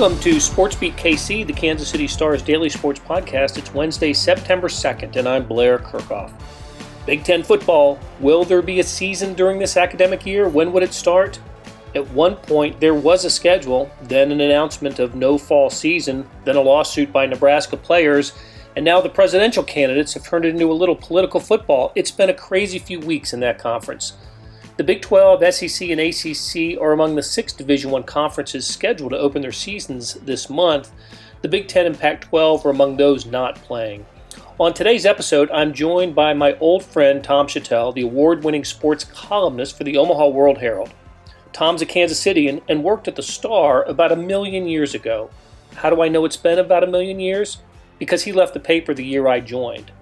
Welcome to SportsBeat KC, the Kansas City Stars daily sports podcast. It's Wednesday, September 2nd, and I'm Blair Kerkhoff. Big Ten football. Will there be a season during this academic year? When would it start? At one point, there was a schedule, then an announcement of no fall season, then a lawsuit by Nebraska players, and now the presidential candidates have turned it into a little political football. It's been a crazy few weeks in that conference. The Big 12, SEC, and ACC are among the six Division One conferences scheduled to open their seasons this month. The Big 10 and Pac 12 are among those not playing. On today's episode, I'm joined by my old friend Tom Shatel, the award winning sports columnist for the Omaha World Herald. Tom's a Kansas Cityan and worked at the Star about a million years ago. How do I know it's been about a million years? Because he left the paper the year I joined.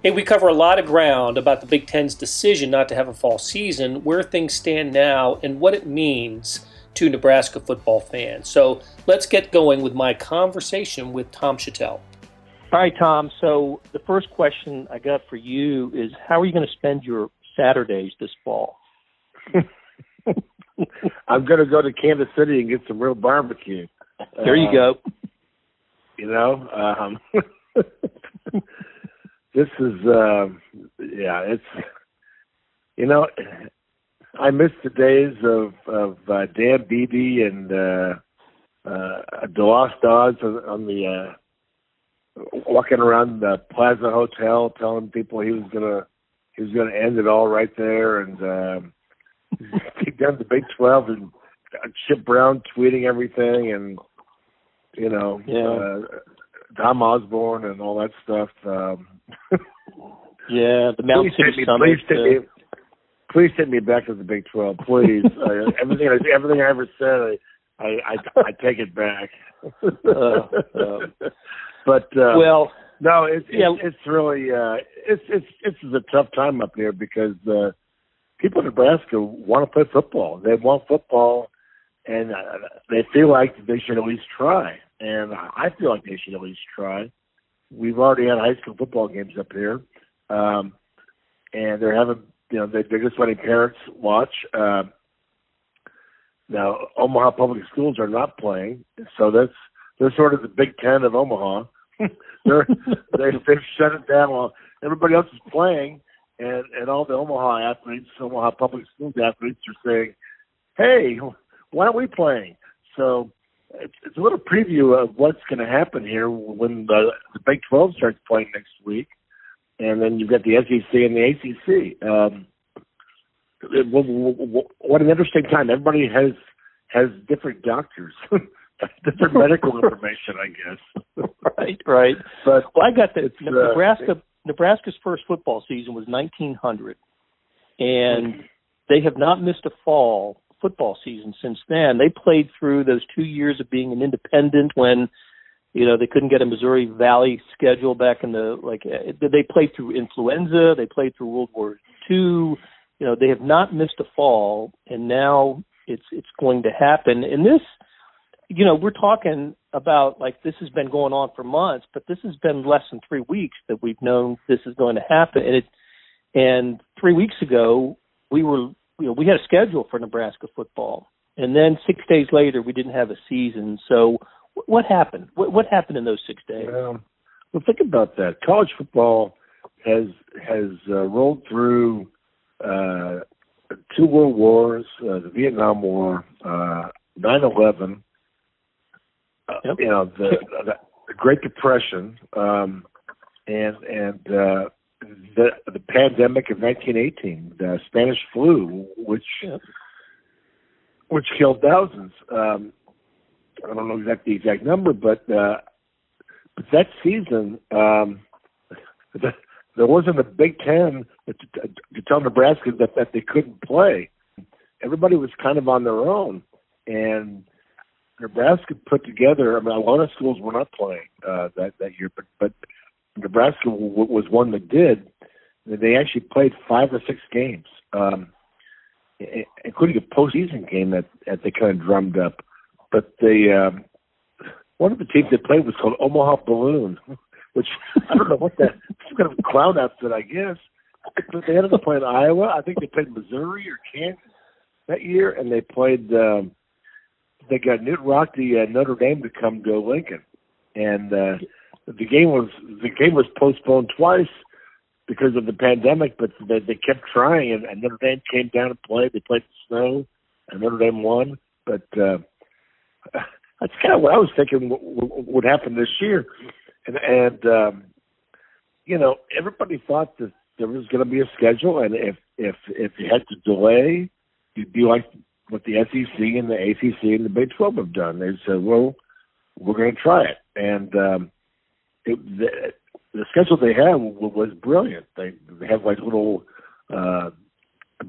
Hey, we cover a lot of ground about the Big Ten's decision not to have a fall season, where things stand now, and what it means to Nebraska football fans. So let's get going with my conversation with Tom Shatel. All right, Tom. So the first question I got for you is how are you going to spend your Saturdays this fall? I'm going to go to Kansas City and get some real barbecue. There you uh, go. You know, um, this is, uh, yeah, it's, you know, I miss the days of of uh, Dan Beebe and uh, uh, DeLoss Dodds on, on the uh, walking around the Plaza Hotel, telling people he was gonna he was gonna end it all right there, and um, take down the Big Twelve and Chip Brown tweeting everything, and you know, yeah. uh, Tom Osborne and all that stuff. Um, yeah, the Mount please take me, please take me, please take me back to the Big Twelve, please. uh, everything, I, everything I ever said, I, I, I, I take it back. uh, uh, but uh, well, no, it's yeah. it's, it's really uh, it's it's it's a tough time up here because. uh people in Nebraska want to play football. They want football, and uh, they feel like they should at least try. And I feel like they should at least try. We've already had high school football games up here, um, and they're having, you know, they, they're just letting parents watch. Uh, now, Omaha Public Schools are not playing, so that's they're sort of the Big Ten of Omaha. they're they, they've shut it down while everybody else is playing and and all the Omaha athletes, Omaha public schools athletes, are saying, "Hey, why aren't we playing?" So it's, it's a little preview of what's going to happen here when the, the Big 12 starts playing next week, and then you've got the SEC and the ACC. Um, what an interesting time! Everybody has has different doctors. different medical information, I guess. right, right. But well, I got the uh, Nebraska Nebraska's first football season was 1900, and they have not missed a fall football season since then. They played through those two years of being an independent when you know they couldn't get a Missouri Valley schedule back in the like uh, they played through influenza, they played through World War II. You know they have not missed a fall, and now it's it's going to happen. And this, you know, we're talking about like this has been going on for months, but this has been less than three weeks that we've known this is going to happen. And it and three weeks ago we were you know we had a schedule for Nebraska football, and then six days later we didn't have a season. So what happened? What, what happened in those six days? Well, well, think about that. College football has has uh, rolled through uh, two world wars, uh, the Vietnam War, uh, 9/11 yep. you know the, the, the Great Depression um, and and uh, the the pandemic of 1918, the Spanish flu, which yep. which killed thousands. Um, I don't know exactly the exact number, but uh, but that season, um, the, there wasn't a Big Ten to, to, to tell Nebraska that that they couldn't play. Everybody was kind of on their own, and Nebraska put together. I mean, a lot of schools were not playing uh, that that year, but but Nebraska w- was one that did. They actually played five or six games, um, including a postseason game that, that they kind of drummed up. But they um, one of the teams they played was called Omaha Balloon, which I don't know what that some kind of clown outfit, I guess. But they ended up playing Iowa. I think they played Missouri or Kansas that year, and they played. Um, they got Knute Rockne, the uh, Notre Dame, to come to Lincoln, and uh, the game was the game was postponed twice because of the pandemic, but they, they kept trying, and, and Notre Dame came down and played. They played the snow, and Notre Dame won. But uh, that's kind of what I was thinking would happen this year, and and um, you know everybody thought that there was going to be a schedule, and if if if you had to delay, you'd be like what the SEC and the ACC and the Big Twelve have done. They said, well, we're going to try it, and um, it, the, the schedule they had was brilliant. They they have like little uh,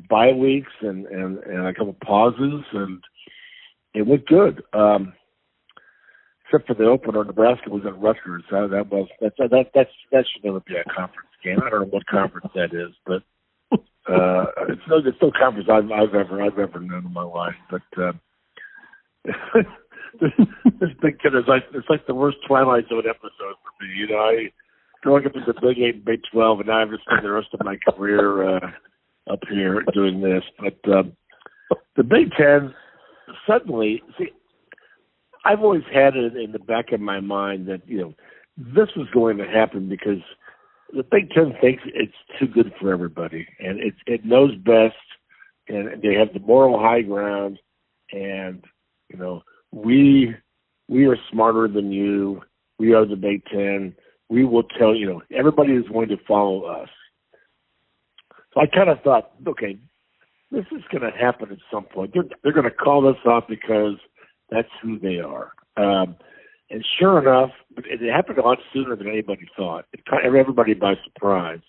bye weeks and and and a couple pauses, and it went good. Um, except for the opener, Nebraska was at Rutgers. So that was that that that's that should never be a conference game. I don't know what conference that is, but uh, it's no it's no conference I've I've ever I've ever known in my life. But uh, this, Big Ten is like it's like the worst Twilight Zone episode for me. You know, I growing up in the Big Eight Big Twelve, and now I've spent the rest of my career uh, up here doing this. But um, the Big Ten suddenly see. I've always had it in the back of my mind that you know this was going to happen because the Big Ten thinks it's too good for everybody, and it it knows best, and they have the moral high ground, and you know we we are smarter than you. We are the Big Ten. We will tell you know everybody is going to follow us. So I kind of thought, okay, this is going to happen at some point. They're they're going to call this off because that's who they are. Um, and sure enough, it happened a lot sooner than anybody thought. It caught everybody by surprise.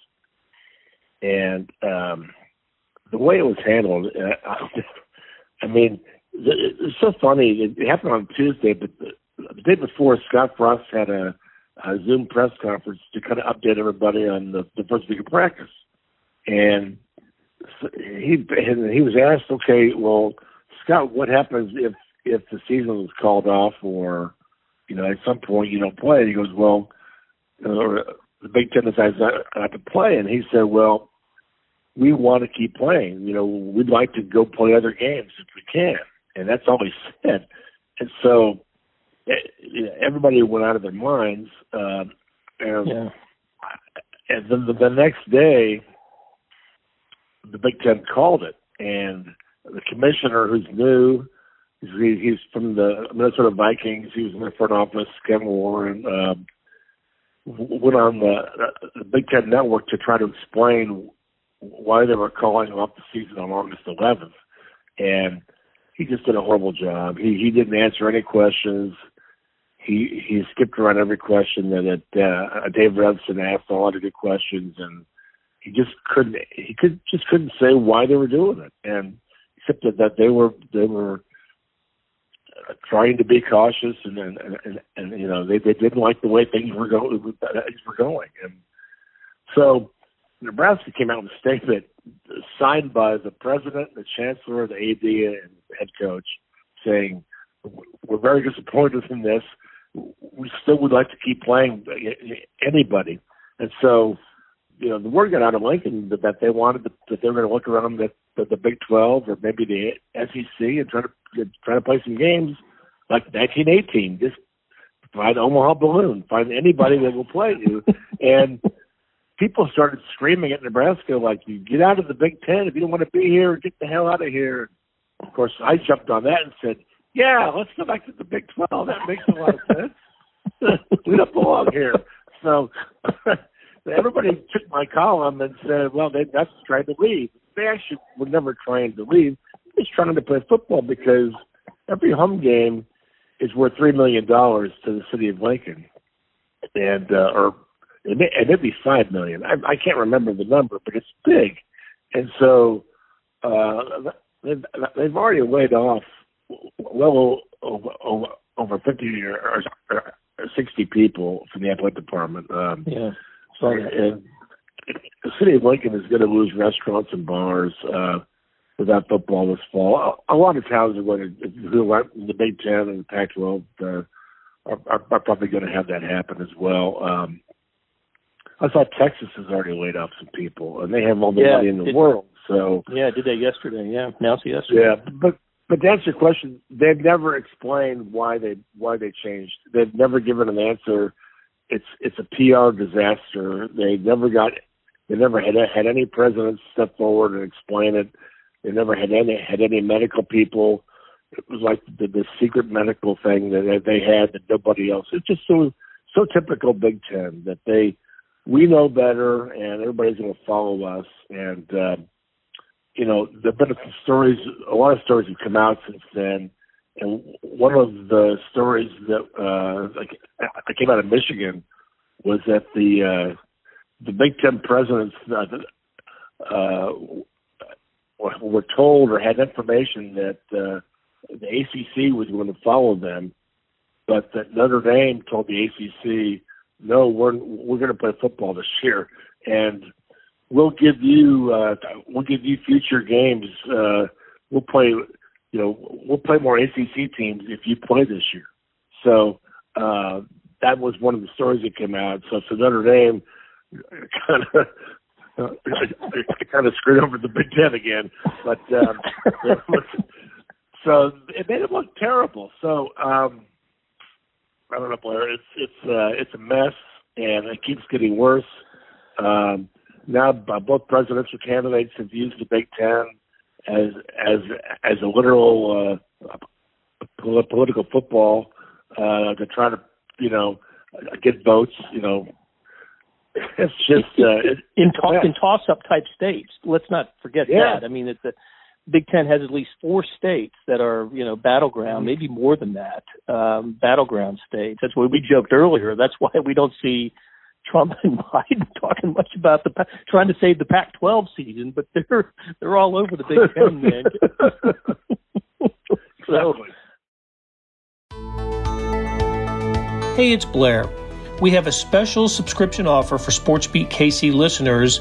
And um, the way it was handled, uh, I mean, it's so funny. It happened on Tuesday, but the, the day before, Scott Frost had a, a Zoom press conference to kind of update everybody on the, the first week of practice. And he and he was asked, okay, well, Scott, what happens if if the season was called off or you know, at some point you don't play. And he goes, well, uh, the Big Ten decides not to play. And he said, well, we want to keep playing. You know, we'd like to go play other games if we can. And that's all he said. And so eh, everybody went out of their minds. Um, and, yeah. and then the, the next day, the Big Ten called it. And the commissioner, who's new, He's, he's from the Minnesota Vikings. He was in the front office. Kevin Warren um, went on the, the Big Ten Network to try to explain why they were calling off the season on August 11th, and he just did a horrible job. He he didn't answer any questions. He he skipped around every question that that uh, Dave Revsine asked a lot of good questions, and he just couldn't he could just couldn't say why they were doing it, and except that, that they were they were trying to be cautious and and, and, and you know they they didn't like the way things were going things were going and so Nebraska came out with a statement signed by the president, the chancellor, the AD, and head coach, saying we're very disappointed in this. We still would like to keep playing anybody, and so you know the word got out of Lincoln that, they wanted to, that they were going to look around the, the the Big Twelve or maybe the SEC and try to try to play some games like 1918. Just find Omaha Balloon, find anybody that will play you. and people started screaming at Nebraska like, "You get out of the Big Ten if you don't want to be here. Get the hell out of here." Of course, I jumped on that and said, "Yeah, let's go back to the Big 12. That makes a lot of sense. we don't belong here." So everybody took my column and said, "Well, they, that's trying to leave." They actually were never trying to leave just trying to play football because every home game is worth three million dollars to the city of Lincoln, and uh, or it may, it may be five million. I, I can't remember the number, but it's big, and so uh, they've, they've already laid off well over, over, over fifty or, or, or sixty people from the athletic department. Um, yeah, so and the city of Lincoln is going to lose restaurants and bars. Uh, without football this fall. A, a lot of towns are going to, who are the Big Ten and the Pac-12, uh, are, are, are probably going to have that happen as well. Um, I thought Texas has already laid off some people, and they have all the yeah, money in the did, world. So yeah, did that yesterday. Yeah, announced yesterday. Yeah, but but to answer your question, they've never explained why they why they changed. They've never given an answer. It's it's a PR disaster. They never got. They never had had any presidents step forward and explain it. They never had any had any medical people. It was like the, the secret medical thing that they had that nobody else. It's just so so typical Big Ten that they we know better and everybody's going to follow us. And uh, you know, there've been some stories. A lot of stories have come out since then. And one of the stories that uh, like I came out of Michigan was that the uh, the Big Ten presidents uh, uh, were told or had information that uh, the ACC was going to follow them, but that Notre Dame told the ACC, "No, we're we're going to play football this year, and we'll give you uh, we'll give you future games. Uh, we'll play, you know, we'll play more ACC teams if you play this year." So uh, that was one of the stories that came out. So, so Notre Dame kind of I kind of screwed over the Big Ten again, but um, so it made it look terrible. So um, I don't know, Blair. It's it's uh, it's a mess, and it keeps getting worse. Um, now, uh, both presidential candidates have used the Big Ten as as as a literal uh, political football uh, to try to you know get votes. You know, it's just uh, in, to- in toss up type states. Let's not forget yeah. that. I mean, it's a Big Ten has at least four states that are, you know, battleground, maybe more than that, um, battleground states. That's why we joked earlier. That's why we don't see Trump and Biden talking much about the trying to save the Pac-12 season, but they're they're all over the Big Ten, man. exactly. Hey, it's Blair. We have a special subscription offer for SportsBeat KC listeners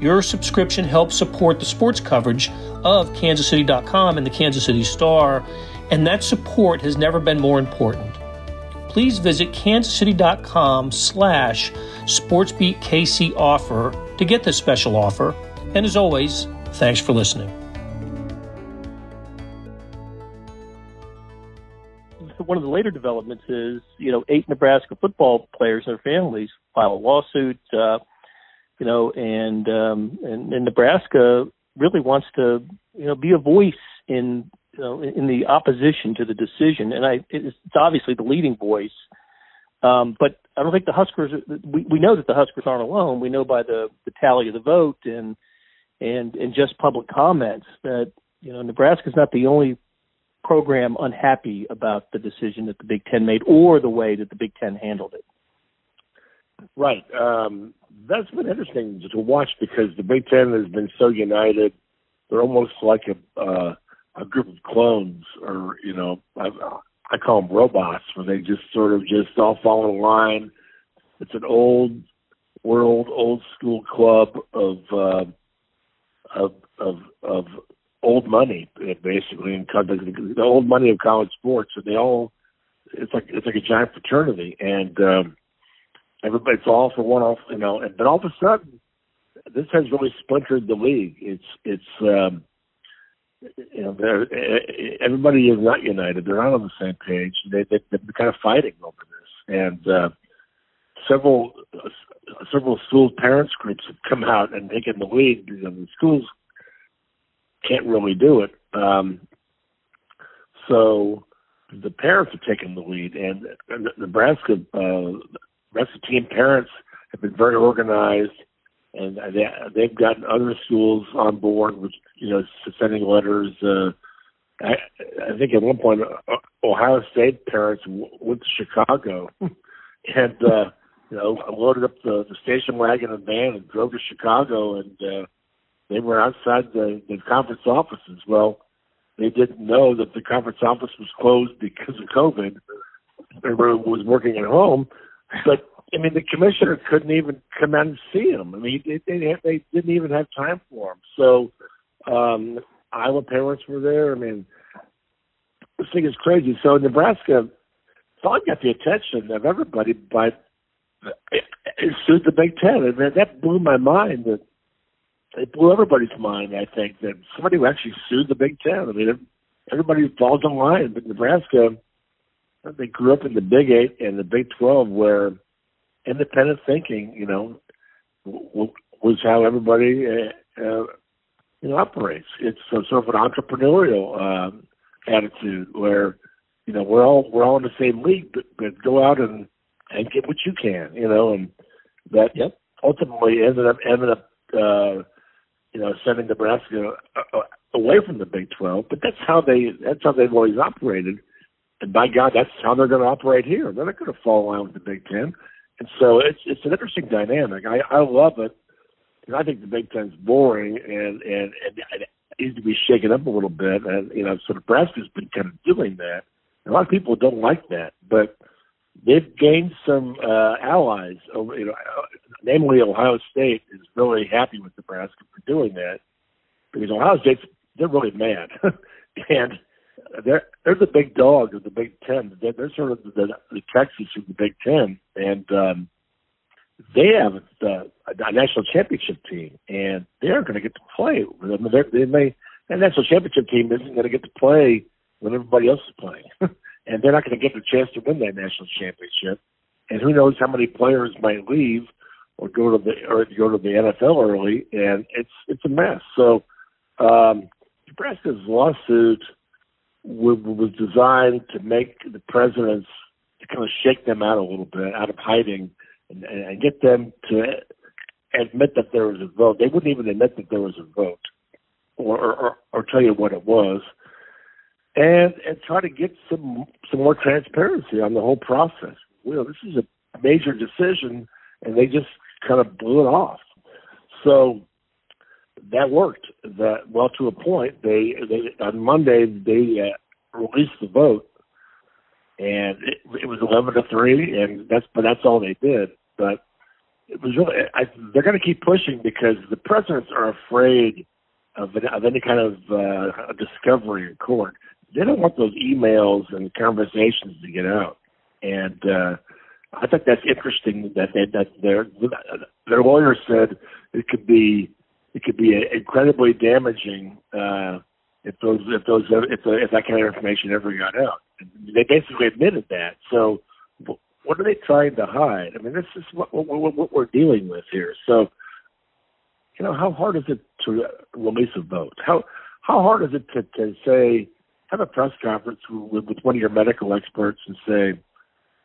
Your subscription helps support the sports coverage of kansascity.com and the Kansas City Star, and that support has never been more important. Please visit kansascity.com slash sportsbeatkc offer to get this special offer. And as always, thanks for listening. One of the later developments is, you know, eight Nebraska football players and their families file a lawsuit. Uh, you know, and um, and, and Nebraska really wants to, you know, be a voice in you know in the opposition to the decision, and I it's obviously the leading voice. Um, but I don't think the Huskers. We we know that the Huskers aren't alone. We know by the the tally of the vote and and and just public comments that you know Nebraska is not the only program unhappy about the decision that the Big Ten made or the way that the Big Ten handled it. Right. Um, that's been interesting to watch because the Big Ten has been so united. They're almost like a uh, a group of clones, or you know, I, I call them robots, where they just sort of just all fall in line. It's an old world, old school club of uh, of of of old money, basically, in the old money of college sports, and they all it's like it's like a giant fraternity, and um, everybody it's all for one off, you know. And but all of a sudden, this has really splintered the league. It's it's um, you know everybody is not united. They're not on the same page. They, they they're kind of fighting over this, and uh, several uh, several school parents groups have come out and taken the lead. You know, the schools can't really do it. Um, so the parents have taken the lead, and, and Nebraska uh, rest of the team parents have been very organized, and they, they've gotten other schools on board with you know sending letters. Uh, I, I think at one point uh, Ohio State parents went to Chicago and uh, you know loaded up the, the station wagon and van and drove to Chicago, and uh, they were outside the, the conference offices. Well, they didn't know that the conference office was closed because of COVID. Everyone was working at home but I mean, the commissioner couldn't even come out and see him. I mean, they they, they didn't even have time for him. So um, Iowa parents were there. I mean, this thing is crazy. So Nebraska thought got the attention of everybody, but it, it sued the Big Ten, and that blew my mind. That it blew everybody's mind. I think that somebody who actually sued the Big Ten. I mean, everybody falls in line, but Nebraska, they grew up in the Big Eight and the Big Twelve, where independent thinking, you know, was how everybody, uh, uh, you know, operates. It's sort of an entrepreneurial um, attitude where, you know, we're all we're all in the same league, but, but go out and and get what you can, you know, and that yep. ultimately ended up ended up, uh, you know, sending Nebraska uh, uh away from the Big Twelve. But that's how they that's how they've always operated. And by God, that's how they're going to operate here. They're not going to fall in line with the Big Ten. And so it's it's an interesting dynamic. I I love it. And I think the Big Ten's boring and and and it needs to be shaken up a little bit. And you know, so Nebraska's been kind of doing that. And a lot of people don't like that, but they've gained some uh, allies. Over, you know, namely Ohio State is really happy with Nebraska for doing that because Ohio State's they're really mad, and they're they're the big dog of the Big Ten. They're, they're sort of the, the Texas of the Big Ten, and um, they have the, a national championship team, and they're going to get to play. I mean, they may that national championship team isn't going to get to play when everybody else is playing, and they're not going to get the chance to win that national championship. And who knows how many players might leave or go to the or go to the NFL early, and it's it's a mess. So um, Nebraska's lawsuit was designed to make the presidents to kind of shake them out a little bit out of hiding and, and get them to admit that there was a vote. They wouldn't even admit that there was a vote or, or, or tell you what it was. And, and try to get some some more transparency on the whole process. You know, this is a major decision, and they just kind of blew it off. So that worked. That well to a point. They, they on Monday they uh, released the vote, and it, it was eleven to three, and that's but that's all they did. But it was really I, they're going to keep pushing because the presidents are afraid of, of any kind of uh, discovery in court. They don't want those emails and conversations to get out, and uh, I think that's interesting that they, that their their lawyer said it could be it could be incredibly damaging uh, if those if those if, the, if that kind of information ever got out. They basically admitted that. So what are they trying to hide? I mean, this is what, what, what we're dealing with here. So you know, how hard is it to release a vote? How how hard is it to, to say have a press conference with, with one of your medical experts and say,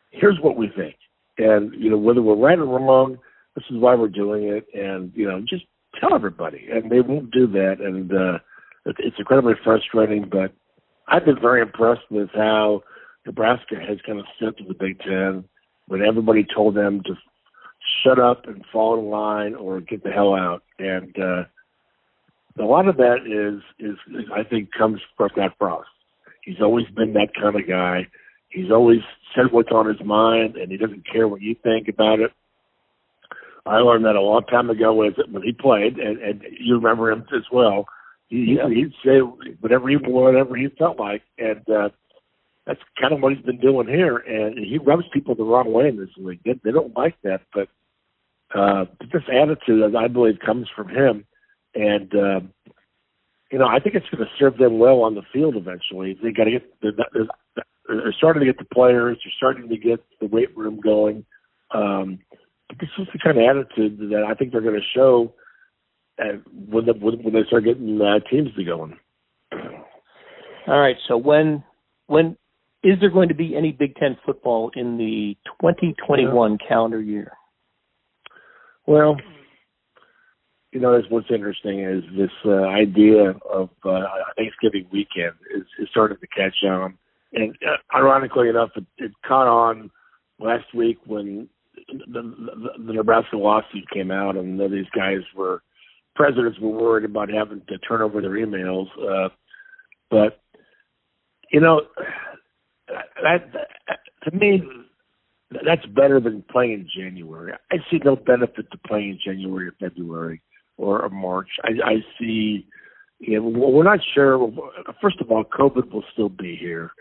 here's what we think, and you know whether we're right or wrong, this is why we're doing it, and you know just tell everybody, and they won't do that, and uh, it's incredibly frustrating. But I've been very impressed with how Nebraska has kind of stepped to the Big Ten when everybody told them to shut up and fall in line or get the hell out, and uh, a lot of that is, is is I think comes from Scott Frost. He's always been that kind of guy. He's always said what's on his mind, and he doesn't care what you think about it. I learned that a long time ago when when he played, and, and you remember him as well. He, yeah. He'd say whatever he whatever he felt like, and uh, that's kind of what he's been doing here. And he rubs people the wrong way in this league. They, they don't like that, but uh, this attitude, I believe, comes from him. And uh, you know, I think it's going to serve them well on the field eventually. They got to get they're, they're, they're starting to get the players. They're starting to get the weight room going. Um, this is the kind of attitude that I think they're going to show uh, when, the, when they start getting uh, teams to going. All right. So when when is there going to be any Big Ten football in the 2021 yeah. calendar year? Well, you know, that's what's interesting is this uh, idea of uh, Thanksgiving weekend is, is starting to catch on, and uh, ironically enough, it, it caught on last week when the, the, Nebraska lawsuit came out, and these guys were presidents were worried about having to turn over their emails. Uh, but you know, that, that to me, that's better than playing in January. I see no benefit to playing in January or February or, or March. I, I see. You know, we're not sure. First of all, COVID will still be here.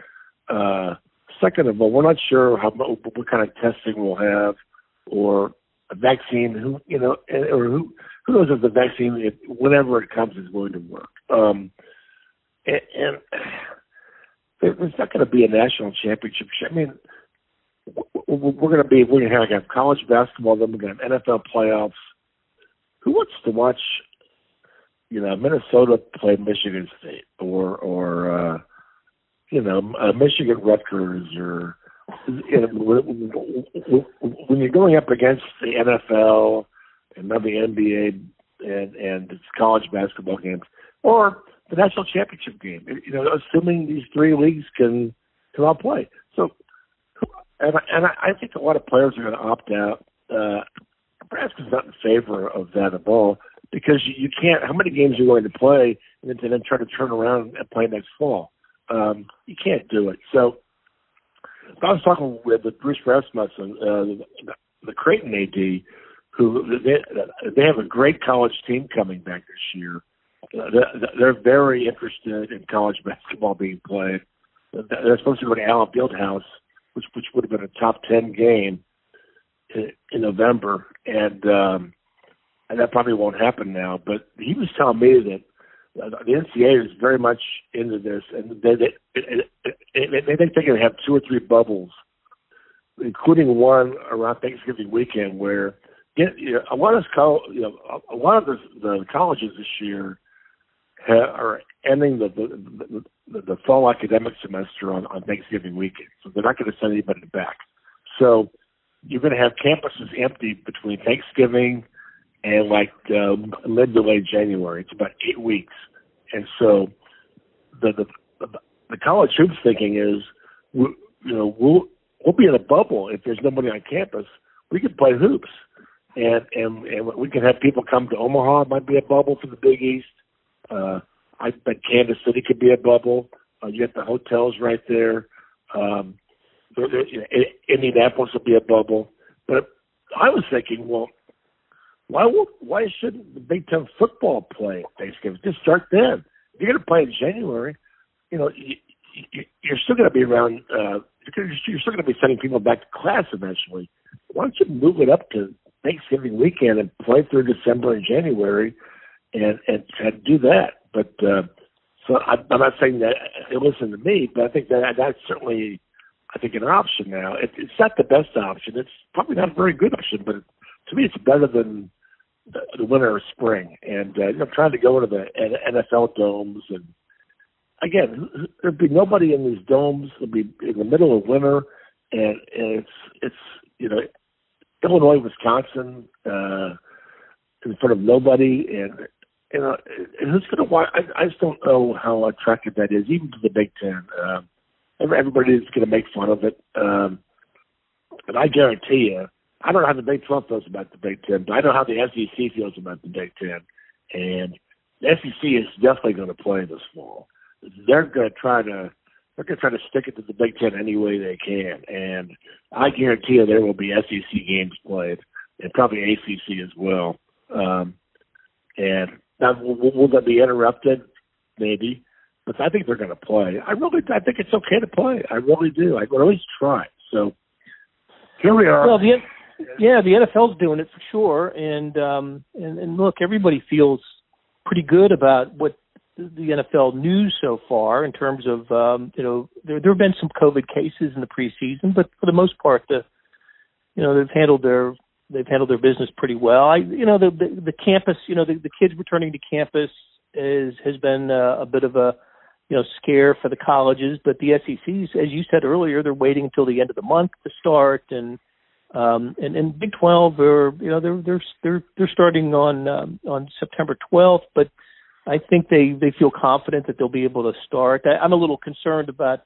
Uh, second of all, we're not sure how what kind of testing we'll have, or a vaccine. Who you know, or who who knows if the vaccine, if, whenever it comes, is going to work. Um, and, and there's not going to be a national championship. I mean, we're going to be we're going to have college basketball, then we're going to have NFL playoffs. Who wants to watch, you know, Minnesota play Michigan State or or uh, you know uh, Michigan Rutgers or when you're going up against the NFL and now the NBA and and it's college basketball games or the national championship game. You know, assuming these three leagues can can all play. So, and I, and I think a lot of players are going to opt out. Uh, Nebraska's not in favor of that at all because you, you can't. How many games are you going to play and then, and then try to turn around and play next fall? Um, you can't do it. So, I was talking with, Bruce Rasmussen, uh, the, Creighton AD, who they, they have a great college team coming back this year they're very interested in college basketball being played. They're supposed to go to Allen Fieldhouse, which which would have been a top ten game in, in November, and um, and that probably won't happen now. But he was telling me that the NCAA is very much into this, and they they, they, they think they're have two or three bubbles, including one around Thanksgiving weekend, where you know, a lot of you know a lot of the, the colleges this year are ending the the, the, the fall academic semester on, on Thanksgiving weekend, so they're not going to send anybody back. So you're going to have campuses empty between Thanksgiving and like um, mid to late January. It's about eight weeks, and so the the the college hoops thinking is, you know, we'll we'll be in a bubble if there's nobody on campus. We can play hoops, and and and we can have people come to Omaha. It might be a bubble for the Big East uh, I bet Kansas City could be a bubble. Uh, you got the hotels right there. Um, there, there, you know, Indianapolis will be a bubble. But I was thinking, well, why why shouldn't the Big Ten football play Thanksgiving? Just start then. If you're going to play in January, you know you, you, you're still going to be around. Uh, you're still going to be sending people back to class eventually. Why don't you move it up to Thanksgiving weekend and play through December and January? and and, and do that. But uh, so I, I'm not saying that it listen to me, but I think that that's certainly I think an option now. It, it's not the best option. It's probably not a very good option, but to me, it's better than the, winter or spring. And uh, you know, trying to go into the NFL domes and again, there'd be nobody in these domes. It'll be in the middle of winter, and, and it's it's you know Illinois, Wisconsin, uh, in front of nobody, and you know, who's going to watch? I, I just don't know how attractive that is, even to the Big Ten. Um, everybody is going to make fun of it, um, but I guarantee you, I don't know how the Big Twelve feels about the Big Ten, but I know how the SEC feels about the Big Ten, and the SEC is definitely going to play this fall. They're going to try to they're going to try to stick it to the Big Ten any way they can, and I guarantee you there will be SEC games played and probably ACC as well. Um, and now, will, will that be interrupted? Maybe, but I think they're going to play. I really, I think it's okay to play. I really do. I least try. So here we are. Well, the yeah, the NFL's doing it for sure, and um, and, and look, everybody feels pretty good about what the NFL news so far in terms of um, you know there there have been some COVID cases in the preseason, but for the most part, the you know they've handled their they've handled their business pretty well. I, you know, the the, the campus, you know, the, the kids returning to campus is has been uh, a bit of a you know scare for the colleges, but the SECs, as you said earlier, they're waiting until the end of the month to start, and um, and, and Big Twelve are you know they're they're they're they're starting on um, on September 12th, but I think they they feel confident that they'll be able to start. I, I'm a little concerned about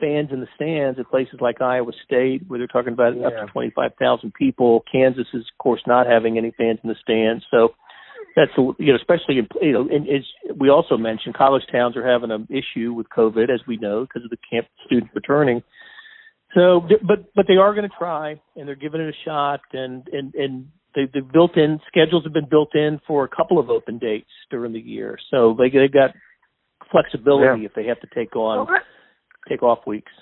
fans in the stands at places like Iowa State, where they're talking about yeah. up to 25,000 people. Kansas is, of course, not having any fans in the stands. So that's you know, especially in you know, and as we also mentioned, college towns are having an issue with COVID, as we know, because of the camp students returning. So, but but they are going to try, and they're giving it a shot, and and and they, they've built in schedules have been built in for a couple of open dates during the year, so they they've got flexibility yeah. if they have to take on well, take off weeks.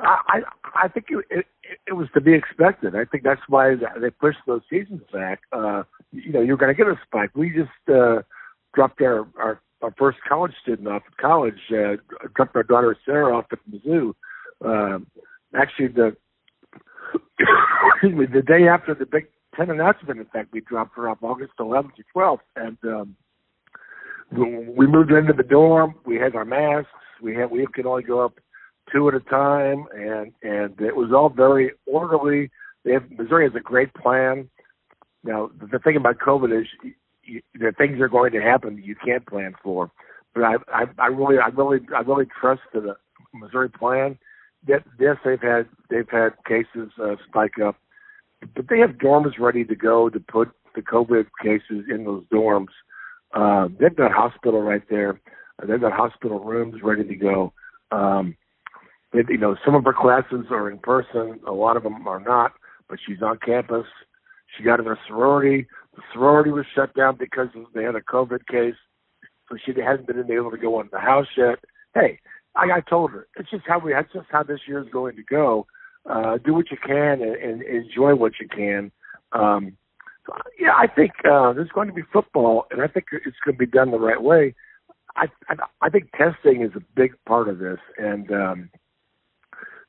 I I think it, it it was to be expected. I think that's why they pushed those seasons back. Uh, you know, you're going to get a spike. We just uh, dropped our, our our first college student off at college. Uh, dropped our daughter Sarah off at Mizzou. Uh, actually, the excuse me, the day after the Big Ten announcement, in fact, we dropped her off August 11th to 12th, and um, we moved into the dorm. We had our masks. We had we could only go up two at a time, and and it was all very orderly. They have, Missouri has a great plan. Now the thing about COVID is you, the things are going to happen that you can't plan for. But I, I, I really, I really, I really trust the Missouri plan. Yes, they've had they've had cases uh, spike up, but they have dorms ready to go to put the COVID cases in those dorms. Uh, they've got hospital right there. They've got hospital rooms ready to go. Um, it, you know, some of her classes are in person, a lot of them are not, but she's on campus. She got in a sorority. The sorority was shut down because they had a COVID case, so she hasn't been able to go in the house yet. Hey, I, I told her it's just how we. That's just how this year is going to go. Uh, do what you can and, and enjoy what you can. Um, so, yeah, I think uh, there's going to be football, and I think it's going to be done the right way. I, I I think testing is a big part of this, and um,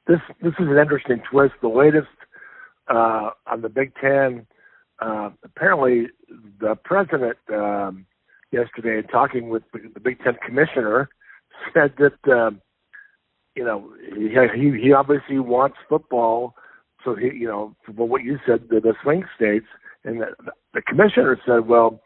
this this is an interesting twist. The latest uh, on the Big Ten. Uh, apparently, the president um, yesterday, talking with the, the Big Ten commissioner, said that um, you know he he, he obviously wants football. So he, you know, for what you said, the, the swing states, and the, the commissioner said, "Well,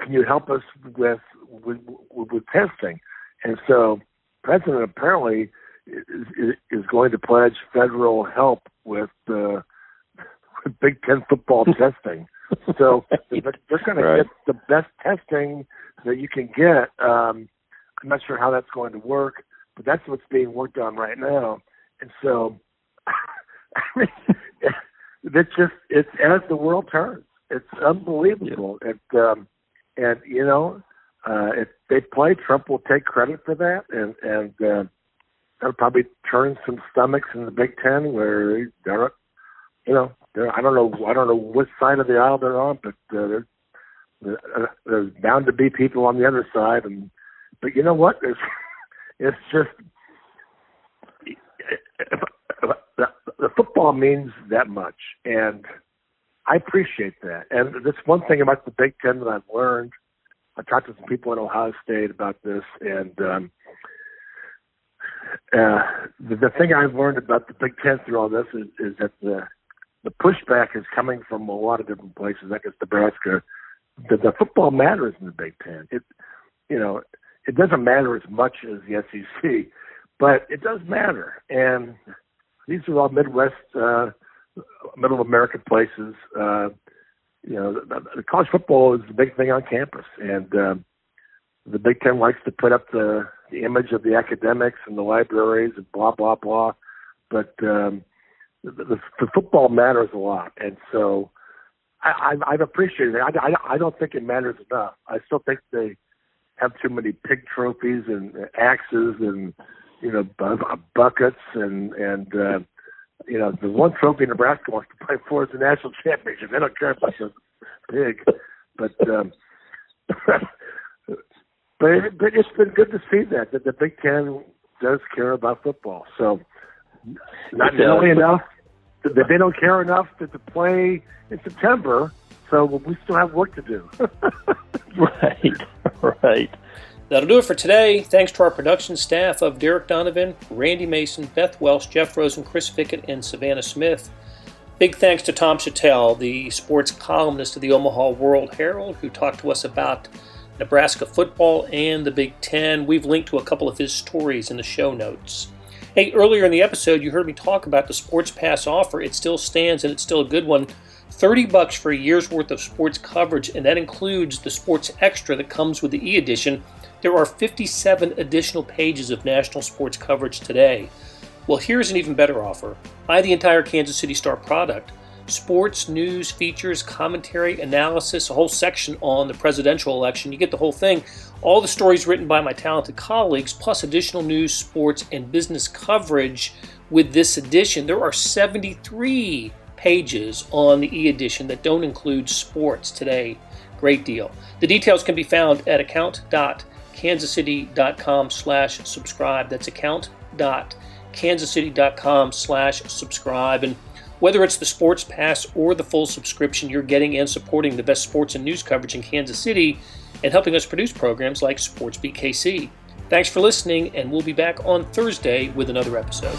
can you help us with with, with, with testing?" And so, president apparently is, is going to pledge federal help with uh, Big Ten football testing. So they're, they're going right. to get the best testing that you can get. Um, I'm not sure how that's going to work, but that's what's being worked on right now. And so, I mean, it's just it's as the world turns. It's unbelievable. Yeah. And um, and you know, uh, if they play, Trump will take credit for that, and and uh, that'll probably turn some stomachs in the Big Ten where they're, you know, they're, I don't know, I don't know which side of the aisle they're on, but uh, there's, uh, there's bound to be people on the other side, and but you know what? It's it's just the, the football means that much, and I appreciate that. And that's one thing about the Big Ten that I've learned. I talked to some people in Ohio State about this, and um, uh, the, the thing I've learned about the Big Ten through all this is, is that the the pushback is coming from a lot of different places. I guess Nebraska. The, the football matters in the Big Ten. It, you know, it doesn't matter as much as the SEC, but it does matter. And these are all Midwest, uh, Middle American places. Uh, you know, the, the college football is the big thing on campus, and um, the Big Ten likes to put up the the image of the academics and the libraries and blah blah blah. But um, the, the, the football matters a lot, and so I, I, I've appreciated it. I, I, I don't think it matters enough. I still think they have too many pig trophies and axes and you know bu- buckets and and uh, you know the one trophy Nebraska wants to play for is the national championship. They don't care about the pig, but um, but, it, but it's been good to see that that the Big Ten does care about football. So not nearly enough that they don't care enough to, to play in September. So we still have work to do. right, right. That'll do it for today. Thanks to our production staff of Derek Donovan, Randy Mason, Beth Welsh, Jeff Rosen, Chris Fickett, and Savannah Smith. Big thanks to Tom Shatel, the sports columnist of the Omaha World Herald, who talked to us about Nebraska football, and the Big Ten. We've linked to a couple of his stories in the show notes. Hey, earlier in the episode, you heard me talk about the Sports Pass offer. It still stands and it's still a good one. 30 bucks for a year's worth of sports coverage, and that includes the Sports Extra that comes with the e edition. There are 57 additional pages of national sports coverage today. Well, here's an even better offer. Buy the entire Kansas City Star product sports, news, features, commentary, analysis, a whole section on the presidential election. You get the whole thing. All the stories written by my talented colleagues, plus additional news, sports, and business coverage with this edition. There are 73 pages on the e edition that don't include sports today. Great deal. The details can be found at account.kansascity.com slash subscribe. That's account.kansascity.com slash subscribe. And whether it's the Sports Pass or the full subscription, you're getting and supporting the best sports and news coverage in Kansas City and helping us produce programs like SportsBeat KC. Thanks for listening, and we'll be back on Thursday with another episode.